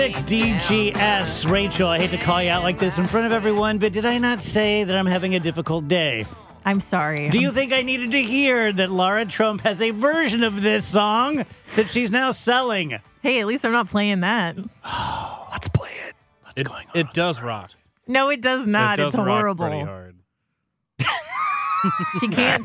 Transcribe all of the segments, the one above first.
306 DGS. Rachel, I hate to call you out like this in front of everyone, but did I not say that I'm having a difficult day? I'm sorry. Do you I'm think I needed to hear that Lara Trump has a version of this song that she's now selling? Hey, at least I'm not playing that. Let's play it. What's It, going on? it does rock. No, it does not. it does it's rock horrible. pretty hard. She can't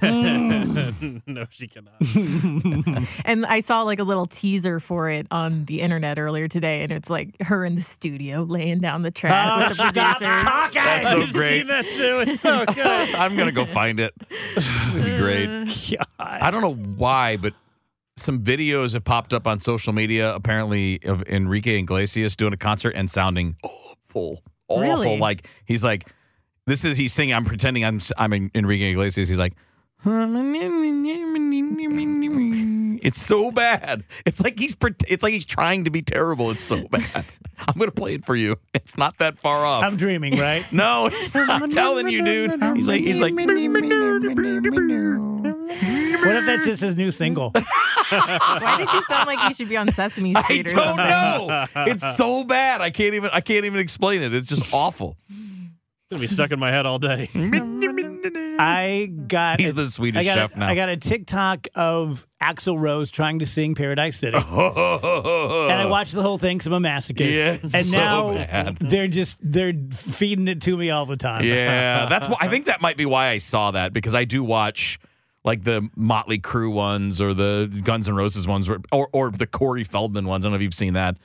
sing. no, she cannot. And I saw like a little teaser for it on the internet earlier today, and it's like her in the studio laying down the track Oh, with the stop producers. talking. That's so I've great. seen that too. It's so good. I'm gonna go find it. It'd be great. God. I don't know why, but some videos have popped up on social media. Apparently, of Enrique Iglesias doing a concert and sounding awful, awful. Really? Like he's like, this is he's singing. I'm pretending I'm I'm in Enrique Iglesias. He's like. It's so bad. It's like he's it's like he's trying to be terrible. It's so bad. I'm gonna play it for you. It's not that far off. I'm dreaming, right? no, it's not. I'm telling you, dude. He's like he's like What if that's just his new single? Why does he sound like he should be on Sesame Street or don't know. It's so bad. I can't even. I can't even explain it. It's just awful. It's gonna be stuck in my head all day. I got He's a- the Swedish I got chef a, now. I got a TikTok of Axl Rose trying to sing Paradise City. and I watched the whole thing because I'm a masochist. Yeah, it's and so now bad. they're just they're feeding it to me all the time. yeah, that's. Why, I think that might be why I saw that because I do watch like the Motley Crue ones or the Guns N' Roses ones, or or, or the Corey Feldman ones. I don't know if you've seen that.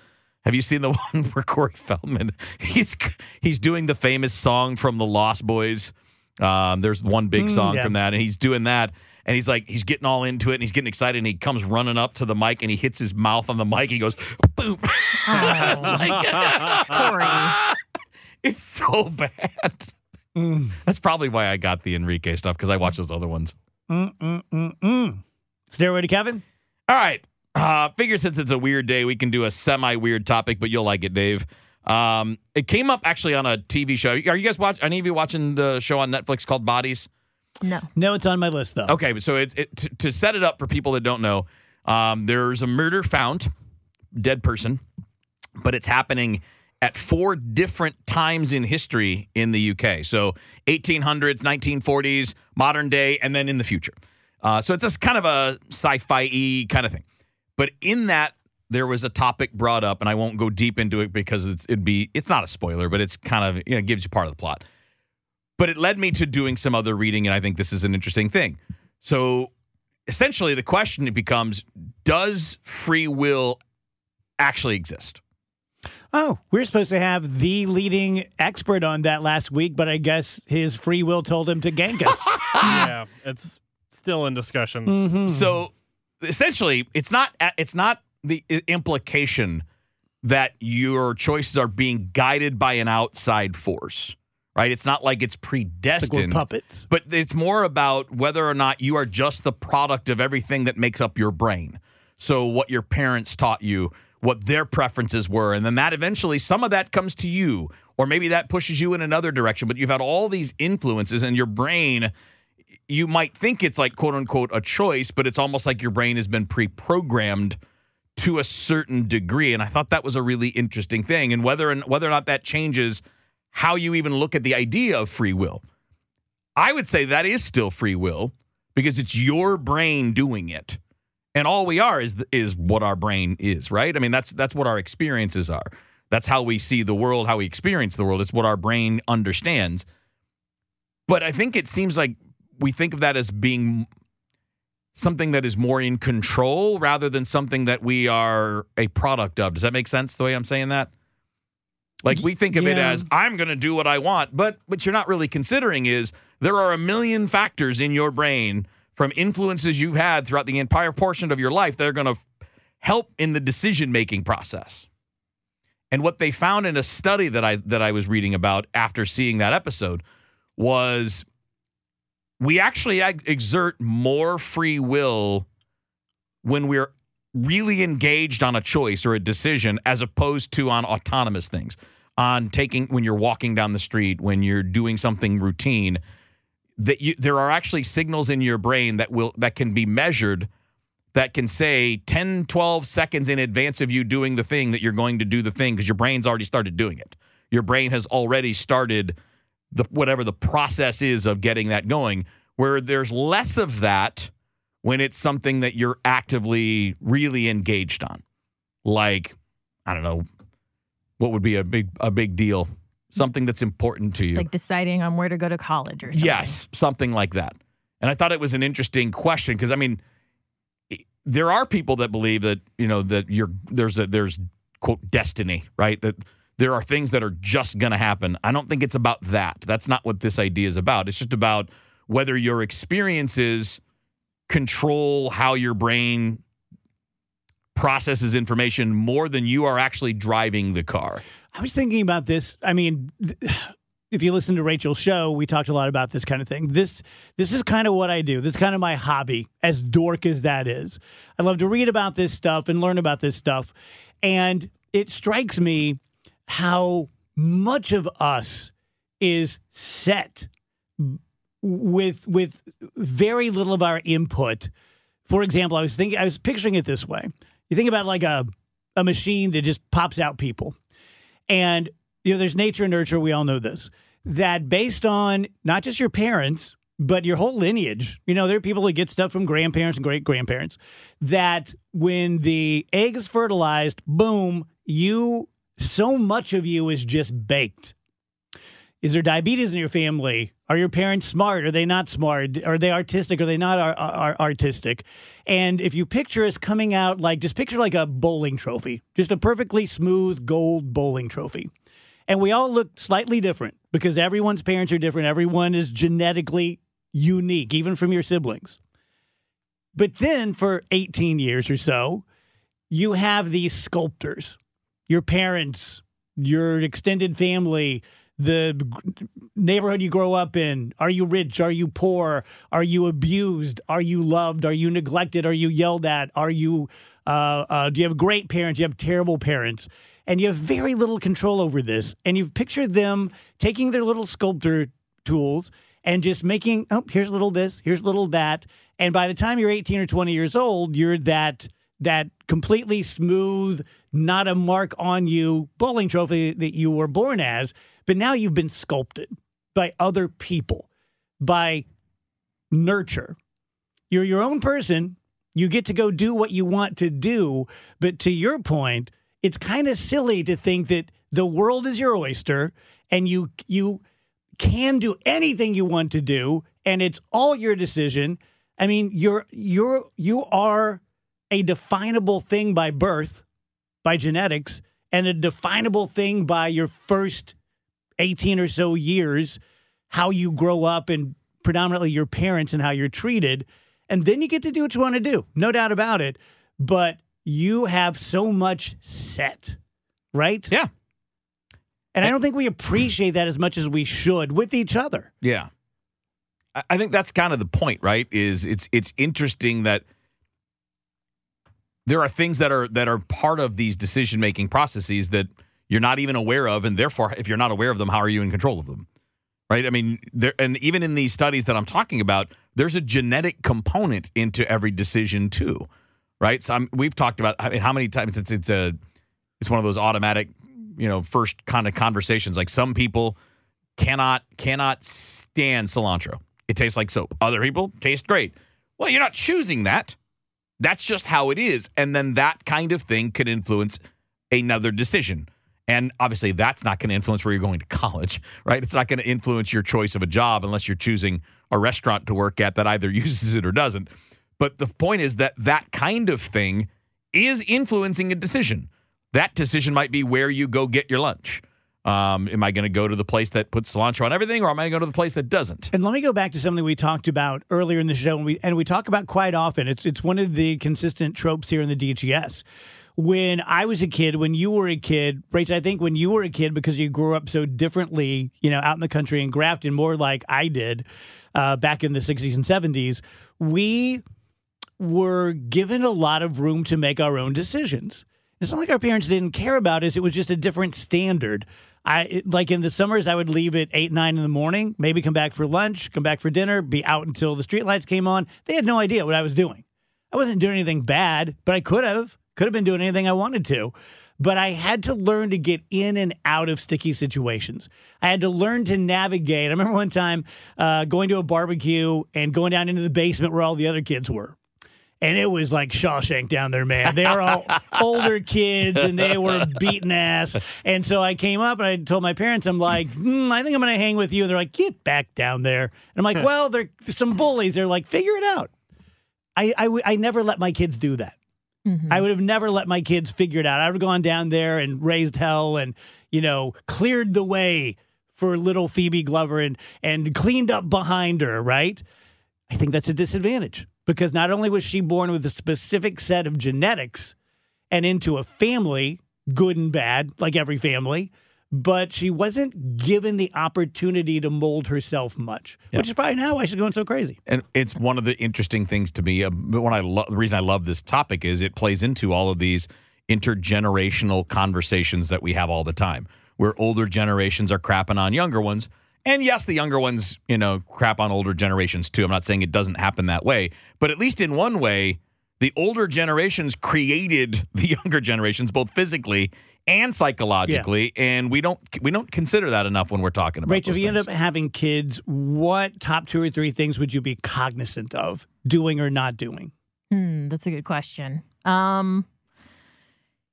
Have you seen the one where Corey Feldman he's he's doing the famous song from the Lost Boys? Um, there's one big mm, song yeah. from that, and he's doing that. And he's like, he's getting all into it, and he's getting excited, and he comes running up to the mic, and he hits his mouth on the mic. He goes, boom. Oh. Corey. It's so bad. Mm. That's probably why I got the Enrique stuff because I watched those other ones. Mm-mm-mm-mm. Stairway to Kevin? All right. Uh, figure since it's a weird day, we can do a semi weird topic, but you'll like it, Dave. Um, it came up actually on a TV show. Are you guys watch? Any of you watching the show on Netflix called Bodies? No. No, it's on my list though. Okay, so it's it, to, to set it up for people that don't know. Um, there's a murder found, dead person, but it's happening at four different times in history in the UK. So 1800s, 1940s, modern day, and then in the future. Uh, so it's just kind of a sci-fi kind of thing. But in that, there was a topic brought up, and I won't go deep into it because it's, it'd be it's not a spoiler, but it's kind of you know gives you part of the plot. But it led me to doing some other reading, and I think this is an interesting thing. So essentially, the question it becomes: Does free will actually exist? Oh, we're supposed to have the leading expert on that last week, but I guess his free will told him to gank us. yeah, it's still in discussions. Mhm. So essentially, it's not it's not the implication that your choices are being guided by an outside force, right? It's not like it's predestined Like puppets. but it's more about whether or not you are just the product of everything that makes up your brain. So what your parents taught you, what their preferences were, and then that eventually some of that comes to you, or maybe that pushes you in another direction. But you've had all these influences, and your brain, you might think it's like quote unquote a choice, but it's almost like your brain has been pre-programmed to a certain degree. And I thought that was a really interesting thing. And whether and whether or not that changes how you even look at the idea of free will. I would say that is still free will because it's your brain doing it. And all we are is is what our brain is, right? I mean, that's that's what our experiences are. That's how we see the world, how we experience the world. It's what our brain understands. But I think it seems like we think of that as being something that is more in control rather than something that we are a product of. Does that make sense the way I'm saying that? Like we think of it as I'm going to do what I want, but what you're not really considering is there are a million factors in your brain from influences you've had throughout the entire portion of your life that are going to help in the decision making process. And what they found in a study that I that I was reading about after seeing that episode was we actually exert more free will when we're really engaged on a choice or a decision as opposed to on autonomous things. On taking when you're walking down the street when you're doing something routine that you there are actually signals in your brain that will that can be measured that can say 10 12 seconds in advance of you doing the thing that you're going to do the thing because your brain's already started doing it. Your brain has already started the whatever the process is of getting that going where there's less of that when it's something that you're actively really engaged on like i don't know what would be a big a big deal something that's important to you Like deciding on where to go to college or something. Yes, something like that. And I thought it was an interesting question because I mean, there are people that believe that you know that you're there's a there's quote destiny, right? That there are things that are just going to happen. I don't think it's about that. That's not what this idea is about. It's just about whether your experiences control how your brain processes information more than you are actually driving the car. I was thinking about this. I mean, if you listen to Rachel's show, we talked a lot about this kind of thing. This this is kind of what I do. This is kind of my hobby, as dork as that is. I love to read about this stuff and learn about this stuff. And it strikes me how much of us is set with with very little of our input. For example, I was thinking I was picturing it this way. You think about like a a machine that just pops out people. And you know, there's nature and nurture. We all know this. That based on not just your parents, but your whole lineage. You know, there are people that get stuff from grandparents and great grandparents. That when the egg is fertilized, boom, you so much of you is just baked. Is there diabetes in your family? Are your parents smart? Are they not smart? Are they artistic? Are they not ar- ar- artistic? And if you picture us coming out like, just picture like a bowling trophy, just a perfectly smooth gold bowling trophy. And we all look slightly different because everyone's parents are different. Everyone is genetically unique, even from your siblings. But then for 18 years or so, you have these sculptors, your parents, your extended family, the neighborhood you grow up in. Are you rich? Are you poor? Are you abused? Are you loved? Are you neglected? Are you yelled at? Are you, uh, uh, do you have great parents? You have terrible parents? And you have very little control over this. And you picture them taking their little sculptor tools and just making, oh, here's a little this, here's a little that. And by the time you're 18 or 20 years old, you're that that completely smooth, not a mark on you bowling trophy that you were born as, but now you've been sculpted by other people, by nurture. You're your own person. You get to go do what you want to do. But to your point, it's kind of silly to think that the world is your oyster and you you can do anything you want to do and it's all your decision. I mean, you're you're you are a definable thing by birth, by genetics, and a definable thing by your first 18 or so years, how you grow up and predominantly your parents and how you're treated. And then you get to do what you want to do, no doubt about it. But you have so much set, right? Yeah. And I don't think we appreciate that as much as we should with each other. Yeah. I- I think that's kind of the point, right? Is it's it's interesting that there are things that are that are part of these decision making processes that you're not even aware of, and therefore, if you're not aware of them, how are you in control of them? Right? I mean, there and even in these studies that I'm talking about, there's a genetic component into every decision too, right? So I'm, we've talked about I mean, how many times it's it's a it's one of those automatic, you know, first kind of conversations. Like some people cannot cannot stand cilantro. It tastes like soap. Other people taste great. Well, you're not choosing that. That's just how it is. And then that kind of thing could influence another decision. And obviously, that's not going to influence where you're going to college, right? It's not going to influence your choice of a job unless you're choosing a restaurant to work at that either uses it or doesn't. But the point is that that kind of thing is influencing a decision. That decision might be where you go get your lunch. Um, am I going to go to the place that puts cilantro on everything, or am I going to go to the place that doesn't? And let me go back to something we talked about earlier in the show, and we and we talk about quite often. It's it's one of the consistent tropes here in the DGS. When I was a kid, when you were a kid, Rachel, I think when you were a kid, because you grew up so differently, you know, out in the country in Grafton, more like I did uh, back in the '60s and '70s, we were given a lot of room to make our own decisions. It's not like our parents didn't care about us; it was just a different standard. I like in the summers, I would leave at eight, nine in the morning, maybe come back for lunch, come back for dinner, be out until the streetlights came on. They had no idea what I was doing. I wasn't doing anything bad, but I could have, could have been doing anything I wanted to. But I had to learn to get in and out of sticky situations. I had to learn to navigate. I remember one time uh, going to a barbecue and going down into the basement where all the other kids were and it was like Shawshank down there, man. They were all older kids and they were beating ass. And so I came up and I told my parents, I'm like, mm, I think I'm going to hang with you. And they're like, get back down there. And I'm like, well, they're some bullies. They're like, figure it out. I I never let my kids do that. Mhm. I would have never let my kids figure it out. I would have gone down there and raised hell and, you know, cleared the way for little Phoebe Glover and, and cleaned up behind her, right? I think that's a disadvantage because not only was she born with a specific set of genetics and into a family, good and bad, like every family, but she wasn't given the opportunity to mold herself much, which is probably now why she's going so crazy. And it's one of the interesting things to me. Uh, when I lo- the reason I love this topic is it plays into all of these intergenerational conversations that we have all the time, where older generations are crapping on younger ones. And yes, the younger ones, you know, crap on older generations too. I'm not saying it doesn't happen that way, but at least in one way, the older generations created the younger generations, both physically and psychologically, and we don't we don't consider that enough when we're talking about. Rachel, if those you end up having kids, what top two or three things would you be cognizant of doing or not doing? Hmm, that's a good question. Um,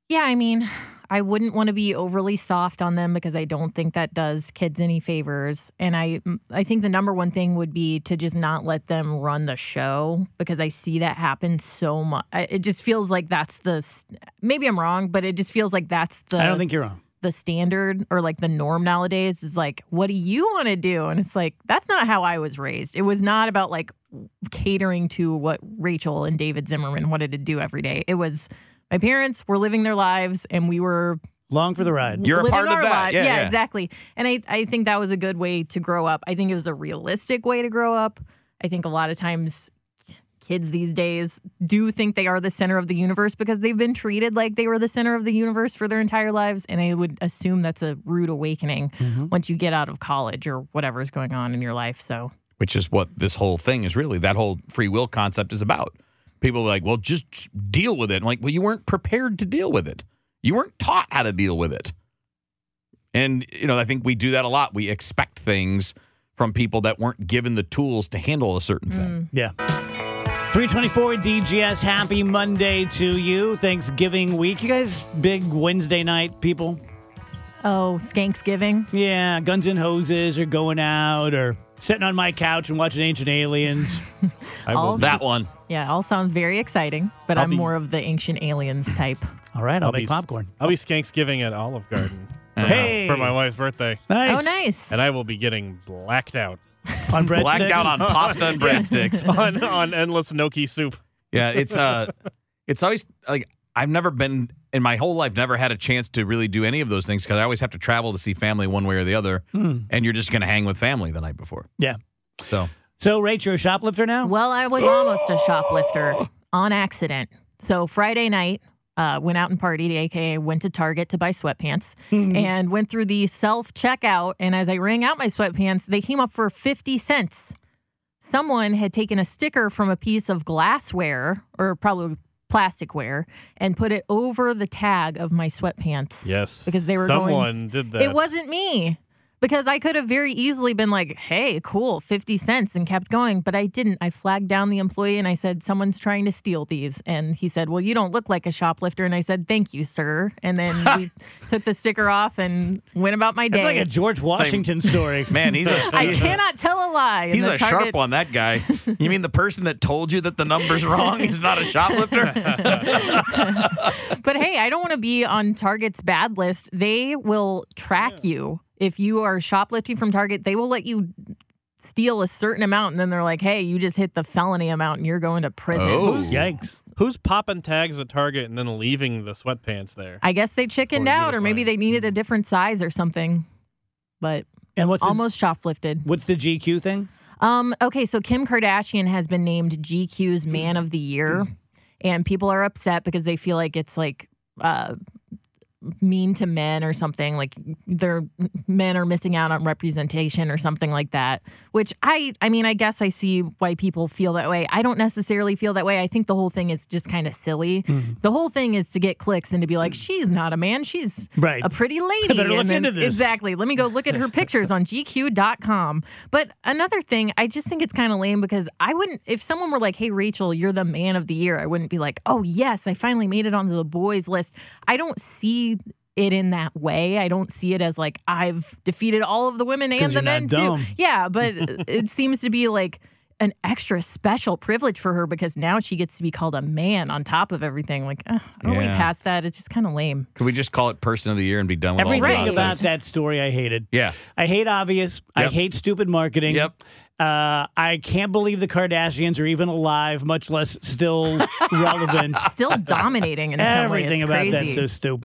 yeah, I mean, I wouldn't want to be overly soft on them because I don't think that does kids any favors. And I, I think the number one thing would be to just not let them run the show because I see that happen so much. It just feels like that's the. Maybe I'm wrong, but it just feels like that's the I don't think you're wrong. the standard or like the norm nowadays is like, what do you want to do? And it's like, that's not how I was raised. It was not about like catering to what Rachel and David Zimmerman wanted to do every day. It was my parents were living their lives and we were Long for the ride. You're a part of our that. lives. Yeah, yeah. exactly. And I, I think that was a good way to grow up. I think it was a realistic way to grow up. I think a lot of times kids these days do think they are the center of the universe because they've been treated like they were the center of the universe for their entire lives. And I would assume that's a rude awakening Mm-hmm. once you get out of college or whatever is going on in your life. So which is what this whole thing is really that whole free will concept is about. People are like, well, just deal with it. I'm like, well, you weren't prepared to deal with it. You weren't taught how to deal with it. And, you know, I think we do that a lot. We expect things from people that weren't given the tools to handle a certain thing. Mm. Yeah. 324 DGS. Happy Monday to you. Thanksgiving week. You guys big Wednesday night people? oh, Skanksgiving. Yeah, guns and hoses or going out or sitting on my couch and watching Ancient Aliens. I will, All- That one. Yeah, all sound very exciting, but I'll I'm be- more of the ancient aliens type. All right, I'll, I'll make be- popcorn. I'll be Skanksgiving at Olive Garden uh, Hey! for my wife's birthday, Nice. Oh, nice. and I will be getting blacked out On breadsticks. Blacked out on pasta and breadsticks. on on endless gnocchi soup. Yeah, it's uh it's always like I've never been in my whole life never had a chance to really do any of those things because I always have to travel to see family one way or the other, and you're just going to hang with family the night before. Yeah. So So, Rach, you're a shoplifter now? Well, I was almost a shoplifter on accident. So Friday night, uh, went out and partied, aka went to Target to buy sweatpants, and went through the self checkout. And as I rang out my sweatpants, they came up for fifty cents. Someone had taken a sticker from a piece of glassware or probably plasticware and put it over the tag of my sweatpants. Yes, Because they were someone going- did that. It wasn't me. Because I could have very easily been like, hey, cool, 50 cents and kept going, but I didn't. I flagged down the employee and I said, someone's trying to steal these. And he said, well, you don't look like a shoplifter. And I said, thank you, sir. And then we took the sticker off and went about my day. It's like a George Washington story. Man, he's a I cannot tell a lie. He's a Target- sharp one, that guy. You mean the person that told you that the number's wrong? He's not a shoplifter? But hey, I don't want to be on Target's bad list. They will track you. If you are shoplifting from Target, they will let you steal a certain amount and then they're like, hey, you just hit the felony amount and you're going to prison. Oh. Yikes. Who's popping tags at Target and then leaving the sweatpants there? I guess they chickened Or out, or maybe they needed a different size or something. But And what's the, almost shoplifted. what's the GQ thing? Um, okay, so Kim Kardashian has been named GQ's Man of the Year, and people are upset because they feel like it's like uh, mean to men or something. Like their men are missing out on representation or something like that. Which I, I mean, I guess I see why people feel that way. I don't necessarily feel that way. I think the whole thing is just kind of silly. Mm-hmm. The whole thing is to get clicks and to be like, she's not a man, she's Right. a pretty lady. better look then- into this. Exactly. Let me go look at her pictures on GQ.com. But another thing, I just think it's kind of lame because I wouldn't, if someone were like, hey, Rachel, you're the man of the year, I wouldn't be like, oh, yes, I finally made it onto the boys list. I don't see it in that way. I don't see it as like I've defeated all of the women and the men too. Yeah, but it seems to be like an extra special privilege for her because now she gets to be called a man on top of everything. Like, uh, are we Yeah. past that? It's just kind of lame. Could we just call it Person of the Year and be done with all Everything the about that story I hated. Yeah. I hate obvious. I hate stupid marketing. Yep. Uh, I can't believe the Kardashians are even alive, much less still relevant. Still dominating in some way. Everything about crazy. that's so stupid.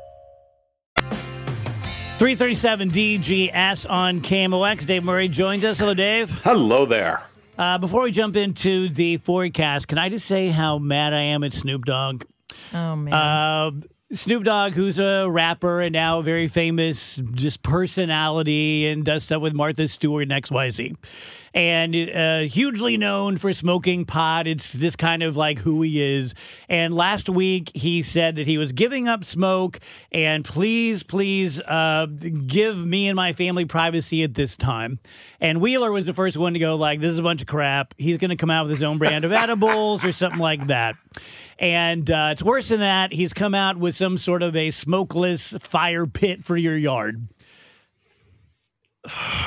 337 DGS on KMOX. Dave Murray joins us. Hello, Dave. Hello there. Uh, before we jump into the forecast, can I just say how mad I am at Snoop Dogg? Oh, man. Uh, Snoop Dogg, who's a rapper and now a very famous just personality and does stuff with Martha Stewart and XYZ. And uh, hugely known for smoking pot. It's just kind of like who he is. And last week he said that he was giving up smoke and please, please uh, give me and my family privacy at this time. And Wheeler was the first one to go like, this is a bunch of crap. He's going to come out with his own brand of edibles or something like that. And uh, it's worse than that. He's come out with some sort of a smokeless fire pit for your yard.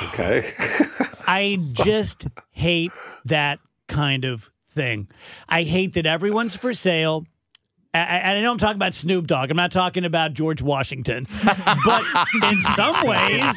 Okay. I just hate that kind of thing. I hate that everyone's for sale. I, I I know I'm talking about Snoop Dogg. I'm not talking about George Washington. but in some ways,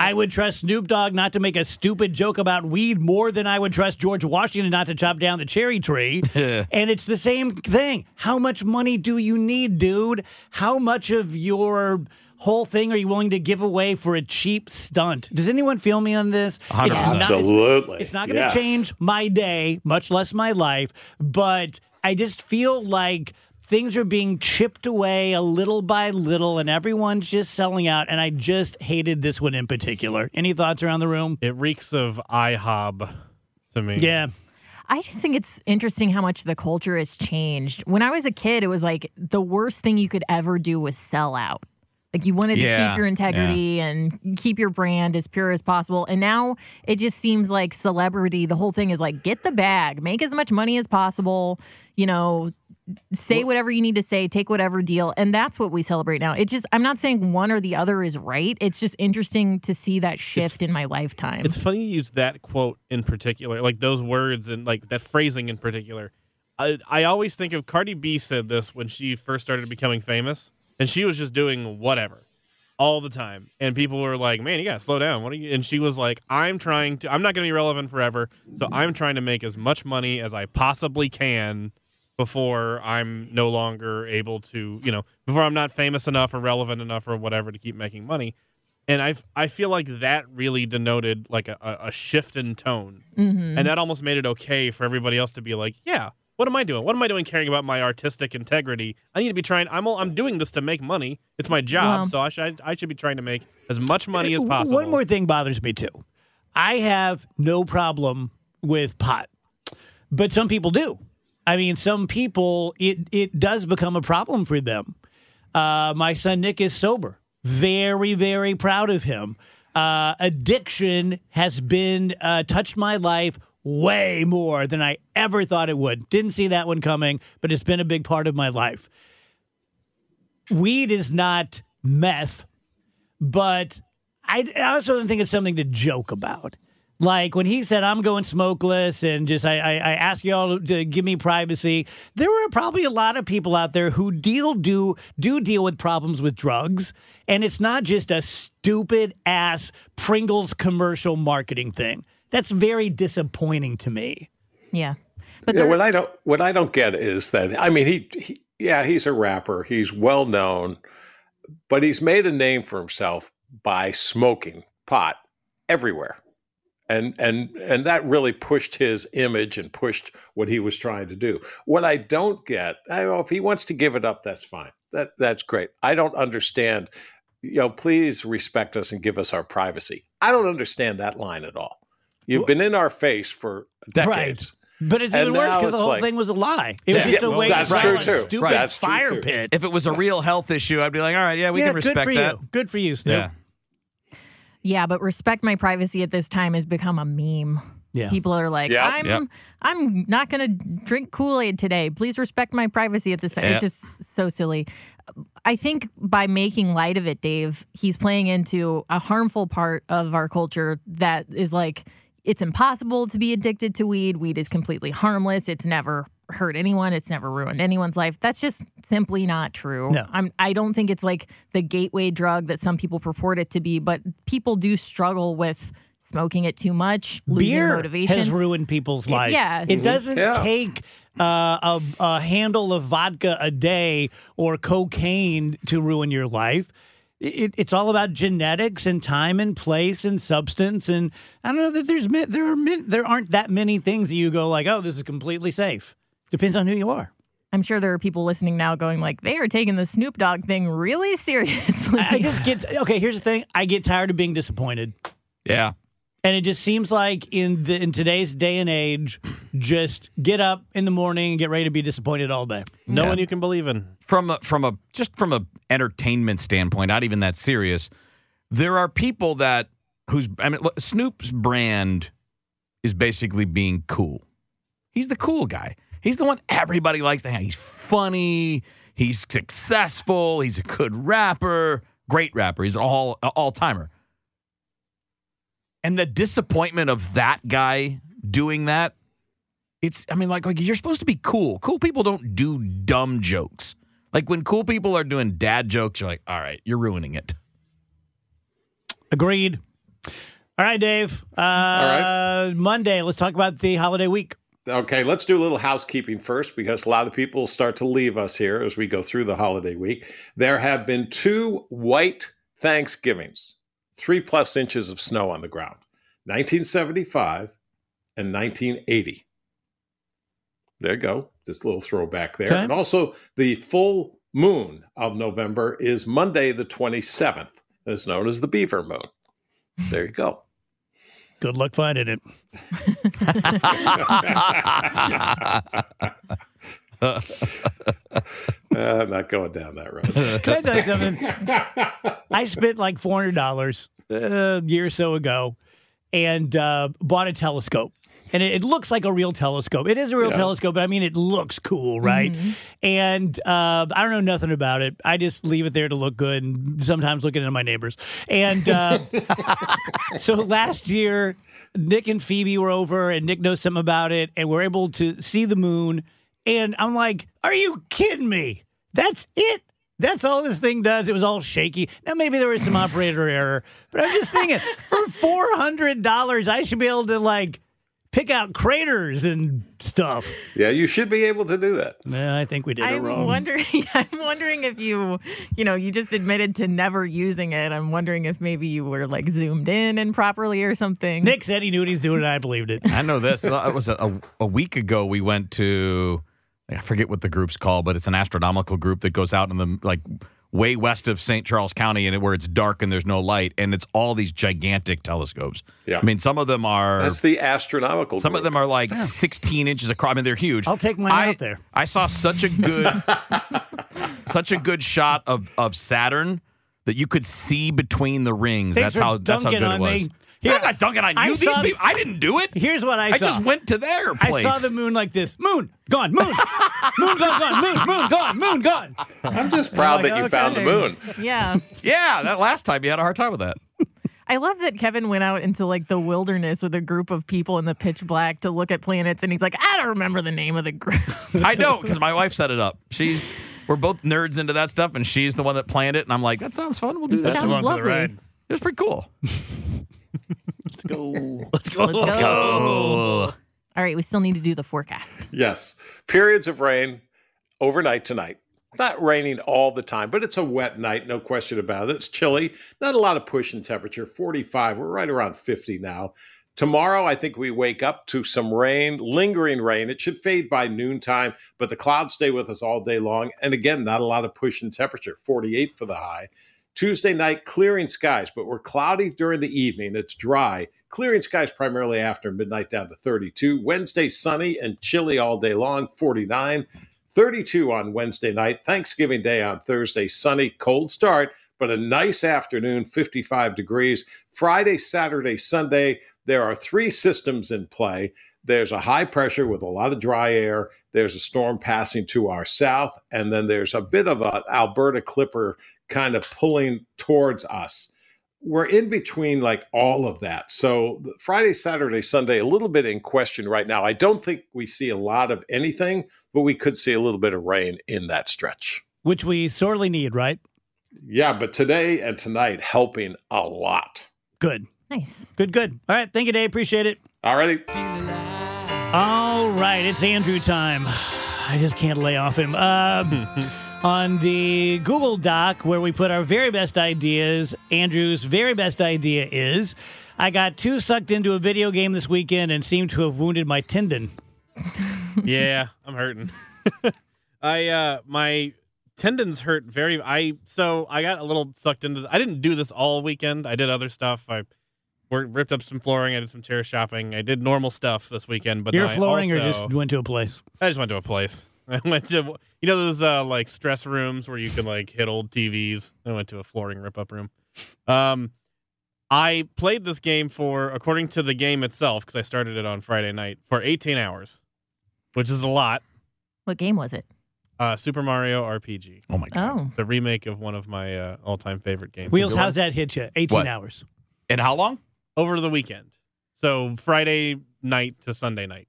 I would trust Snoop Dogg not to make a stupid joke about weed more than I would trust George Washington not to chop down the cherry tree. and it's the same thing. How much money do you need, dude? How much of your whole thing are you willing to give away for a cheap stunt? Does anyone feel me on this? It's 100%. not- it's- Absolutely. It's not going to Yes. change my day, much less my life, but I just feel like things are being chipped away a little by little, and everyone's just selling out. And I just hated this one in particular. Any thoughts around the room? It reeks of IHOB to me. Yeah. I just think it's interesting how much the culture has changed. When I was a kid, it was like the worst thing you could ever do was sell out. Like you wanted to keep your integrity and keep your brand as pure as possible. And now it just seems like celebrity, the whole thing is like get the bag, make as much money as possible, you know, say whatever you need to say, take whatever deal. And that's what we celebrate now. It just I'm not saying one or the other is right. It's just interesting to see that shift in my lifetime. It's funny you use that quote in particular, like those words and like that phrasing in particular. I, I always think of Cardi B said this when she first started becoming famous, and she was just doing whatever all the time, and people were like, "Man, you gotta slow down." What are you? And she was like, "I'm trying to. I'm not gonna be relevant forever, so I'm trying to make as much money as I possibly can." Before I'm no longer able to, you know, before I'm not famous enough or relevant enough or whatever to keep making money and I I feel like that really denoted like a, a shift in tone, Mhm. and that almost made it okay for everybody else to be like, yeah, what am I doing? What am I doing caring about my artistic integrity? I need to be trying. I'm all, I'm doing this to make money. It's my job, so I should I should be trying to make as much money as possible. One more thing bothers me too. I have no problem with pot, but some people do. I mean, some people it it does become a problem for them. Uh, my son Nick is sober. Very very proud of him. Uh, addiction has been uh, touched my life way more than I ever thought it would. Didn't see that one coming, but it's been a big part of my life. Weed is not meth, but I, I also don't think it's something to joke about. Like when he said, "I'm going smokeless," and just I, I, I ask y'all to give me privacy. There were probably a lot of people out there who deal do do deal with problems with drugs, and it's not just a stupid ass Pringles commercial marketing thing. That's very disappointing to me. yeah. But yeah, there- what I don't what I don't get is that I mean he, he yeah he's a rapper he's well known, but he's made a name for himself by smoking pot everywhere, and and and that really pushed his image and pushed what he was trying to do. What I don't get, I know if he wants to give it up, that's fine. That that's great. I don't understand. You know, please respect us and give us our privacy. I don't understand that line at all. You've been in our face for decades. But it's And even worse because the whole like- thing was a lie. It was Yeah. just a Yeah, way that's to true, sell a too. stupid Right. That's fire too. pit. If it was a real health issue, I'd be like, all right, yeah, we yeah, can good respect for that. you. Good for you, Snoop. Yeah. Yeah, but respect my privacy at this time has become a meme. Yeah. People are like, Yep. I'm Yep. I'm not gonna drink Kool-Aid today. Please respect my privacy at this time. It's just so silly. I think by making light of it, Dave, he's playing into a harmful part of our culture that is like it's impossible to be addicted to weed. Weed is completely harmless. It's never hurt anyone. It's never ruined anyone's life. That's just simply not true. No. I'm I don't think it's like the gateway drug that some people purport it to be, but people do struggle with smoking it too much, losing Beer motivation. has ruined people's lives. yeah. It doesn't Yeah. take uh, a, a handle of vodka a day or cocaine to ruin your life. It, it's all about genetics and time and place and substance. And I don't know that there's there are there aren't that many things that you go like, oh, this is completely safe. Depends on who you are. I'm sure there are people listening now going like, they are taking the Snoop Dogg thing really seriously. I I just get okay. Here's the thing: I get tired of being disappointed. Yeah. And it just seems like in the in today's day and age, just get up in the morning and get ready to be disappointed all day. No Yeah. one you can believe in. from a, from a just from a entertainment standpoint, not even that serious. There are people that whose I mean, look, Snoop's brand is basically being cool. He's the cool guy. He's the one everybody likes to hang. He's funny. He's successful. He's a good rapper, great rapper. He's an all all timer. And the disappointment of that guy doing that, it's I mean, like, like you're supposed to be cool. Cool people don't do dumb jokes. Like when cool people are doing dad jokes, you're like, all right, you're ruining it. Agreed. All right, Dave. Uh, right. Monday. Let's talk about the holiday week. Okay, let's do a little housekeeping first because a lot of people start to leave us here as we go through the holiday week. There have been two white Thanksgivings, three plus inches of snow on the ground 1975 and 1980. There you go. This little throwback there. Okay. And also, the full moon of November is Monday, the 27th. It's known as the Beaver Moon. There you go. Good luck finding it. Uh, I'm not going down that road. Can I tell you something? I spent like four hundred dollars a year or so ago, and uh, bought a telescope. And it, it looks like a real telescope. It is a real Yeah. telescope, but I mean, it looks cool, right? And uh, I don't know nothing about it. I just leave it there to look good, and sometimes looking at my neighbors. And uh, so last year, Nick and Phoebe were over, and Nick knows something about it, and we're able to see the moon. And I'm like, "Are you kidding me? That's it? That's all this thing does?" It was all shaky. Now maybe there was some operator error, but I'm just thinking, for four hundred dollars, I should be able to like pick out craters and stuff. Yeah, you should be able to do that. Yeah, I think we did it I'm wrong. wondering. I'm wondering if you, you know, you just admitted to never using it. I'm wondering if maybe you were like zoomed in improperly or something. Nick said he knew what he's doing, and I believed it. I know this. It was a, a, a week ago. We went to I forget what the group's called, but it's an astronomical group that goes out in the like way west of St. Charles County, and it, where it's dark and there's no light, and it's all these gigantic telescopes. Yeah. I mean, some of them are That's the astronomical. some of them are like 16 inches across. I mean, they're huge. I'll take mine I, out there. I saw such a good, such a good shot of of Saturn that you could see between the rings. Thanks that's how that's how dunking good it was. me. Here, I'm not dunking on I you. These saw- people, I didn't do it. Here's what I I saw. I just went to their place. I saw the moon like this. Moon gone. Moon. moon gone. Gone. Moon. Moon gone. Moon gone. I'm just proud oh like, that you found the moon. Yeah. Yeah, that last time you had a hard time with that. I love that Kevin went out into like the wilderness with a group of people in the pitch black to look at planets, and he's like, I don't remember the name of the group. I know because my wife set it up. She's we're both nerds into that stuff, and she's the one that planned it. And I'm like, that sounds fun. We'll do that. Sounds Sounds one for lovely. the ride. It was pretty cool. Let's go. Let's go. Let's go. All right, we still need to do the forecast. Yes. Periods of rain overnight tonight. Not raining all the time, but it's a wet night, no question about it. It's chilly. Not a lot of push in temperature, 45. We're right around 50 now. Tomorrow, I think we wake up to some rain, lingering rain. It should fade by noontime, but the clouds stay with us all day long. And again, not a lot of push in temperature, 48 for the high. Tuesday night, clearing skies, but we're cloudy during the evening. It's dry. Clearing skies primarily after midnight down to 32. Wednesday, sunny and chilly all day long, 49. 32 on Wednesday night. Thanksgiving Day on Thursday, sunny, cold start, but a nice afternoon, 55 degrees. Friday, Saturday, Sunday, there are three systems in play. There's a high pressure with a lot of dry air. There's a storm passing to our south, and then there's a bit of an Alberta Clipper kind of pulling towards us. We're in between like all of that. So Friday, Saturday, Sunday, a little bit in question right now. I don't think we see a lot of anything, but we could see a little bit of rain in that stretch. Which we sorely need, right? Yeah, but today and tonight helping a lot. Good. Nice. Good, good. All right. Thank you, Dave. Appreciate it. Alrighty. All right. It's Andrew time. I just can't lay off him. Um, on the Google Doc, where we put our very best ideas, Andrew's very best idea is I got too sucked into a video game this weekend and seemed to have wounded my tendon. yeah, I'm hurting. I uh my tendons hurt very I so I got a little sucked into I didn't do this all weekend. I did other stuff. I worked, ripped up some flooring, I did some chair shopping. I did normal stuff this weekend, but You're then I flooring or just went to a place? I just went to a place. I went to you know those uh like stress rooms where you can like hit old TVs. I went to a flooring rip up room. Um I played this game for according to the game itself because I started it on Friday night for 18 hours, which is a lot. What game was it? Uh Super Mario RPG. Oh my god! Oh, The remake of one of my uh, all-time favorite games. Wheels, good one. how's that hit you? 18 What? hours. And how long? Over the weekend. So Friday night to Sunday night.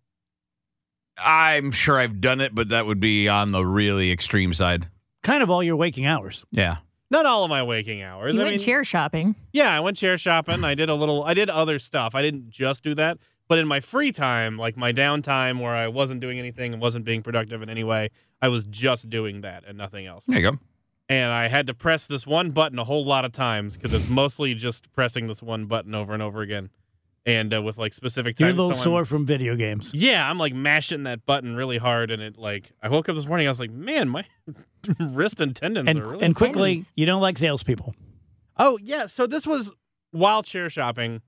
I'm sure I've done it, but that would be on the really extreme side. Kind of all your waking hours. Yeah. Not all of my waking hours. you I went mean, chair shopping. Yeah, I went chair shopping. I did a little. I did other stuff. I didn't just do that, but in my free time, like my downtime, where I wasn't doing anything and wasn't being productive in any way, I was just doing that and nothing else. There you go. And I had to press this one button a whole lot of times because it's mostly just pressing this one button over and over again. and uh, with like specific You're a little so I'm- sore from video games. Yeah, I'm like mashing that button really hard, and it like I woke up this morning. I was like, man, my wrist and tendons And, are really and sore." quickly, you don't like salespeople. Oh yeah, so this was while chair shopping.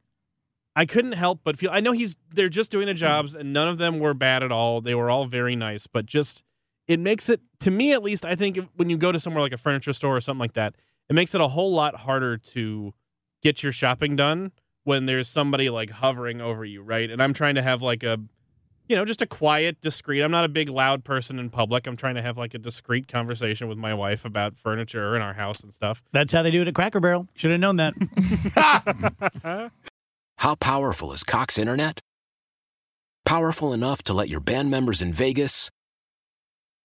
I couldn't help but feel. I know he's. They're just doing their jobs, and none of them were bad at all. They were all very nice, but just it makes it to me at least. I think when you go to somewhere like a furniture store or something like that, it makes it a whole lot harder to get your shopping done when there's somebody like hovering over you, right? And I'm trying to have like a, you know, just a quiet, discreet. I'm not a big loud person in public. I'm trying to have like a discreet conversation with my wife about furniture in our house and stuff. That's how they do it at Cracker Barrel. Should have known that. How powerful is Cox Internet? Powerful enough to let your band members in Vegas,